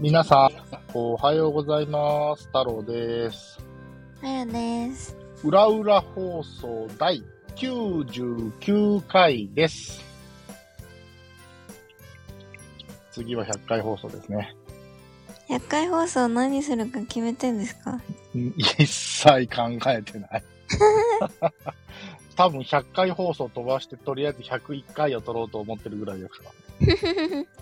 皆さん、おはようございます。太郎です。あやです。うらうら放送第99回です。次は100回放送ですね。100回放送何するか決めてんですか？一切考えてない。多分100回放送飛ばして、とりあえず101回を取ろうと思ってるぐらいですから。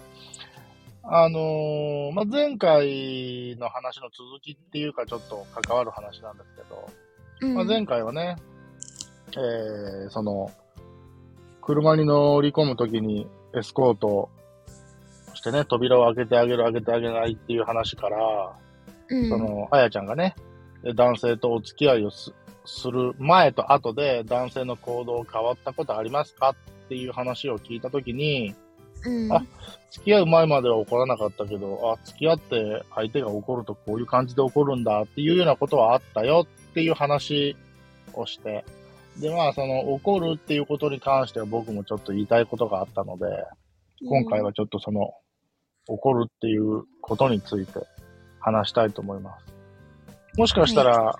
あのーまあ、前回の話の続きっていうか、ちょっと関わる話なんですけど、うん。まあ、前回はね、えー、その、車に乗り込むときにエスコートしてね、扉を開けてあげる、開けてあげないっていう話から、うん。その、あやちゃんがね、男性とお付き合いをすする前と後で男性の行動変わったことありますかっていう話を聞いたときに、うんあ付き合う前までは怒らなかったけど、あ、付き合って相手が怒るとこういう感じで怒るんだっていうようなことはあったよっていう話をして、で、まあ、その怒るっていうことに関しては僕もちょっと言いたいことがあったので、今回はちょっとその怒るっていうことについて話したいと思います。もしかしたら、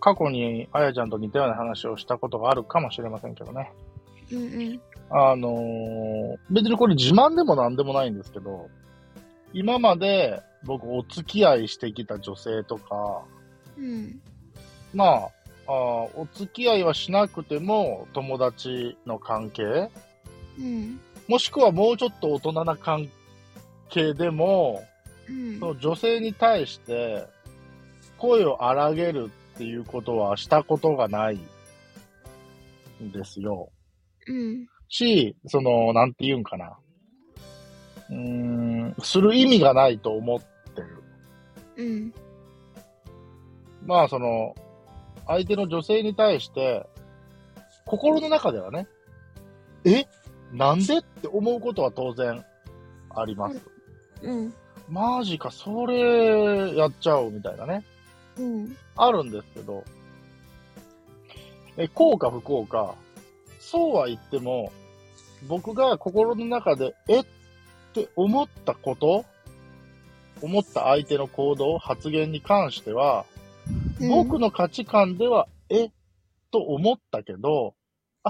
過去にあやちゃんと似たような話をしたことがあるかもしれませんけどね。うんうんあのー別にこれ自慢でもなんでもないんですけど、今まで僕お付き合いしてきた女性とか、うん。まあ、あーお付き合いはしなくても友達の関係、うん。もしくはもうちょっと大人な関係でも、うん。その女性に対して声を荒げるっていうことはしたことがないんですよ。うんし、その、なんて言うんかな。うーん、する意味がないと思ってる。うんまあ、その、相手の女性に対して、心の中ではね、え？なんで？って思うことは当然あります。うんマジか、それやっちゃうみたいなね。うんあるんですけど、え、こうか不幸か、そうは言っても、僕が心の中で、えって思ったこと、思った相手の行動、発言に関しては、僕の価値観では、えと思ったけど、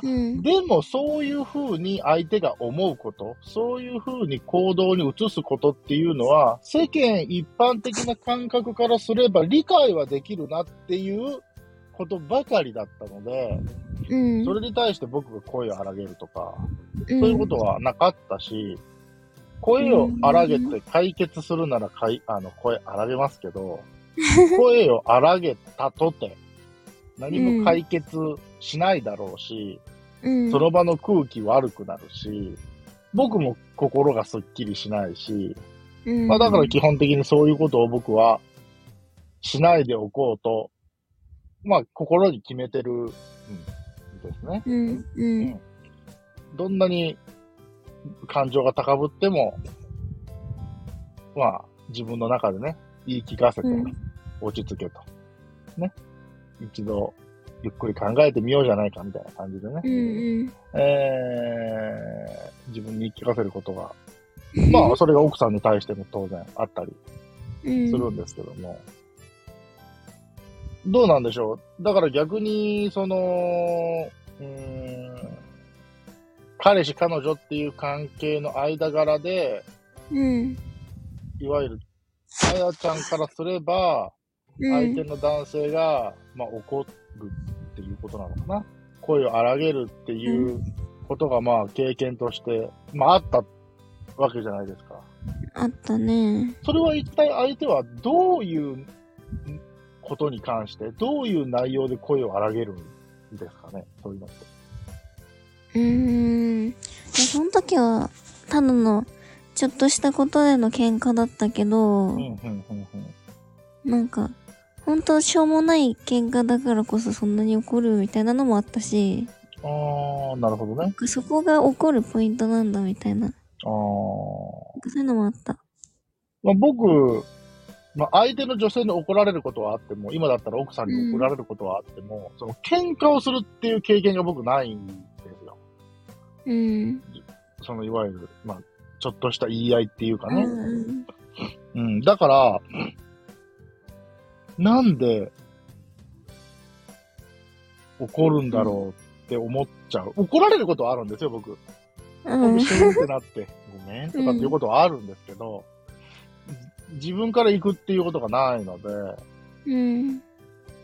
うん。でもそういう風に相手が思うこと、そういう風に行動に移すことっていうのは、世間一般的な感覚からすれば理解はできるなっていうことばかりだったので、うん。それに対して僕が声を荒げるとか、そうそういうことはなかったし、声を荒げて解決するならかいあの声荒げますけど、声を荒げたとて、何も解決しないだろうし、うん。その場の空気悪くなるし、僕も心がすっきりしないし、うん。まあだから基本的にそういうことを僕はしないでおこうと、まあ心に決めてるんですね。うんうんどんなに感情が高ぶっても、まあ自分の中でね、言い聞かせてうん落ち着けと。ね。一度ゆっくり考えてみようじゃないかみたいな感じでね。うんえー、自分に言い聞かせることが、まあ、それが奥さんに対しても当然あったりうんするんですけども、どうなんでしょう？だから逆に、その、うーん、彼氏彼女っていう関係の間柄で、うんいわゆる、あやちゃんからすれば、相手の男性が、まあ、怒るっていうことなのかな？声を荒げるっていうことが、まあ、経験として、まあ、あったわけじゃないですか。あったねそれは一体相手はどういうことに関して、どういう内容で声を荒げるんですかね、そういうのって。うーんでその時はただのちょっとしたことでの喧嘩だったけど、うん、うん、うん、うん。なんか、本当しょうもない喧嘩だからこそそんなに怒るみたいなのもあったし、あー、なるほどね。なんかそこが怒るポイントなんだみたいな。なんかあー。そういうのもあった。まあ、僕、まあ、相手の女性に怒られることはあっても、今だったら奥さんに怒られることはあっても、その喧嘩をするっていう経験が僕ないんですよ。うん。そのいわゆる、まあ、ちょっとした言い合いっていうかね。うんうん。だから、なんで怒るんだろうって思っちゃう。怒られることはあるんですよ、僕。うん。ってなって、ごめんとかっていうことはあるんですけど、自分から行くっていうことがないので、うん。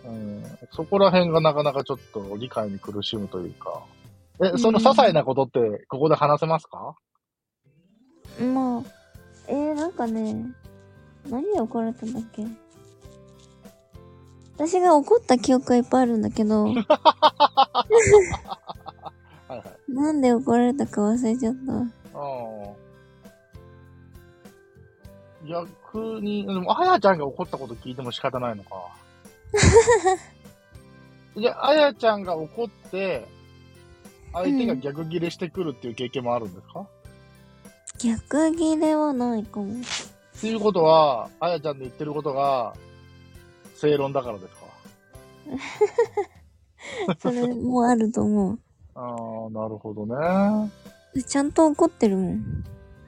うん、そこら辺がなかなかちょっと理解に苦しむというか。え、その些細なことってここで話せますか、まあ、えー、なんかね、何で怒られたんだっけ？私が怒った記憶はいっぱいあるんだけど、はいはい。なんで怒られたか忘れちゃった。うん。逆に、でも、あやちゃんが怒ったこと聞いても仕方ないのか。じゃあ、あやちゃんが怒って、相手が逆ギレしてくるっていう経験もあるんですか、逆ギレはないかも。っていうことは、あやちゃんの言ってることが、正論だからですか？それもあると思ああ、なるほどね。う。ちゃんと怒ってるもん。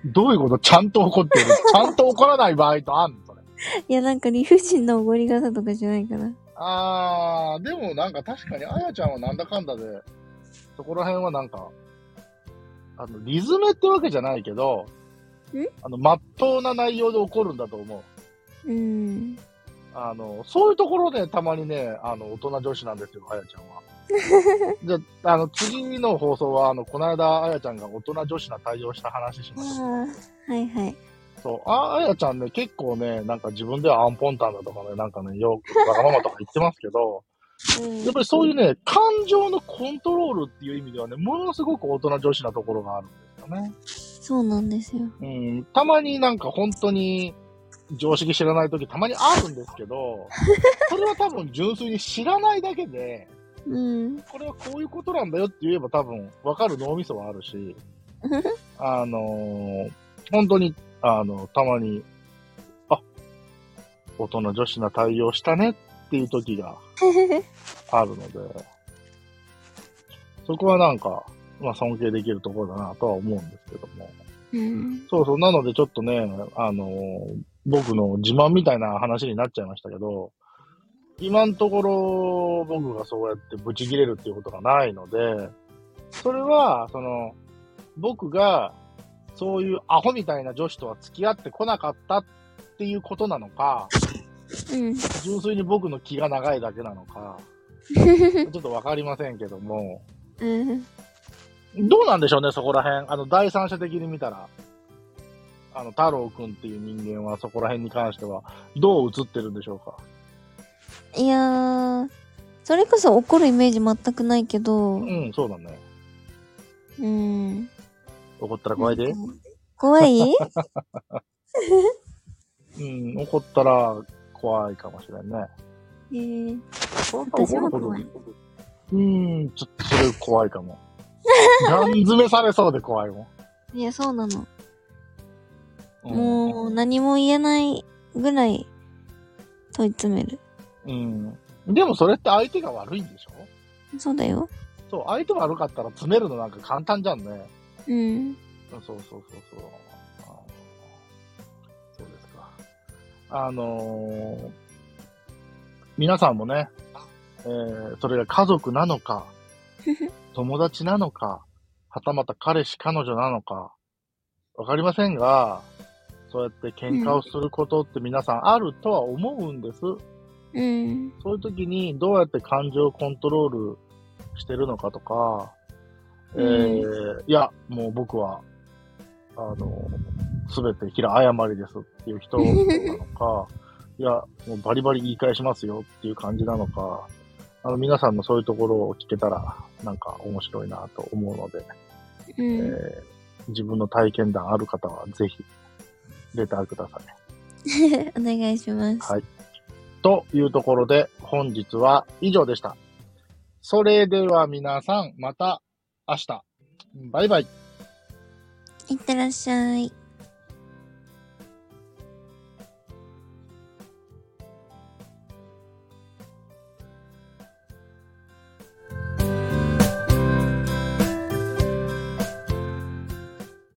どういうこと？ちゃんと怒ってる？ちゃんと怒らない場合とあんの？それ。いや、なんか理不尽な怒り方とかじゃないから。あー、でもなんか確かにあやちゃんはなんだかんだで、そこら辺はなんか、あの、リズムってわけじゃないけど、ん？あの、まっとうな内容で怒るんだと思う。うん。あの、そういうところでたまにね、あの、大人女子なんですよ、あやちゃんは。じゃあ、あの、次の放送は、あの、この間、あやちゃんが大人女子な対応した話しあます。あ、はいはい。そう。あ、あやちゃんね、結構ね、なんか自分ではアンポンタンだとかね、なんかね、よくわがままとか言ってますけど、うんやっぱりそういうね、感情のコントロールっていう意味ではね、ものすごく大人女子なところがあるんですよね。そうなんですよ。うん。たまになんか本当に常識知らない時たまにあるんですけど、それは多分純粋に知らないだけで、うん。これはこういうことなんだよって言えば多分わかる脳みそはあるし、あのー本当に、あの、たまに、あ、大人女子な対応したねっていう時が あるので、そこはなんか、まあ尊敬できるところだなとは思うんですけども。うん。そうそう、なのでちょっとね、あのー僕の自慢みたいな話になっちゃいましたけど、今のところ僕がそうやってブチ切れるっていうことがないので、それは、その、僕がそういうアホみたいな女子とは付き合ってこなかったっていうことなのか、うん。純粋に僕の気が長いだけなのか、ちょっとわかりませんけども、うん。どうなんでしょうね、そこら辺。あの、第三者的に見たら。あの、太郎くんっていう人間はそこら辺に関しては、どう映ってるんでしょうか？いやー、それこそ怒るイメージ全くないけど、うん、そうだね。うん。怒ったら怖いで。怖い？うん、怒ったら怖いかもしれんね。えー、怒私も怖い。うーん、ちょっとそれ怖いかも。ガン詰めされそうで怖いもん。いや、そうなの。うん、もう何も言えないぐらい問い詰める。うん。でもそれって相手が悪いんでしょ？そうだよ。そう、相手悪かったら詰めるのなんか簡単じゃんね。うん。そうそうそうそう。そうですか。あのー皆さんもね、えー、それが家族なのか、友達なのか、はたまた彼氏彼女なのか、わかりませんが、そうやって喧嘩をすることって皆さんあるとは思うんです。うん。そういう時にどうやって感情をコントロールしてるのかとか、えーいや、もう僕は、あの、すべて平誤りですっていう人 なのか、いや、もうバリバリ言い返しますよっていう感じなのか、あの、皆さんのそういうところを聞けたら、なんか面白いなと思うので、うえん。ー自分の体験談ある方はぜひ、レターください。お願いします。はいというところで、本日は以上でした。それでは皆さん、また明日。バイバイ。いってらっしゃい。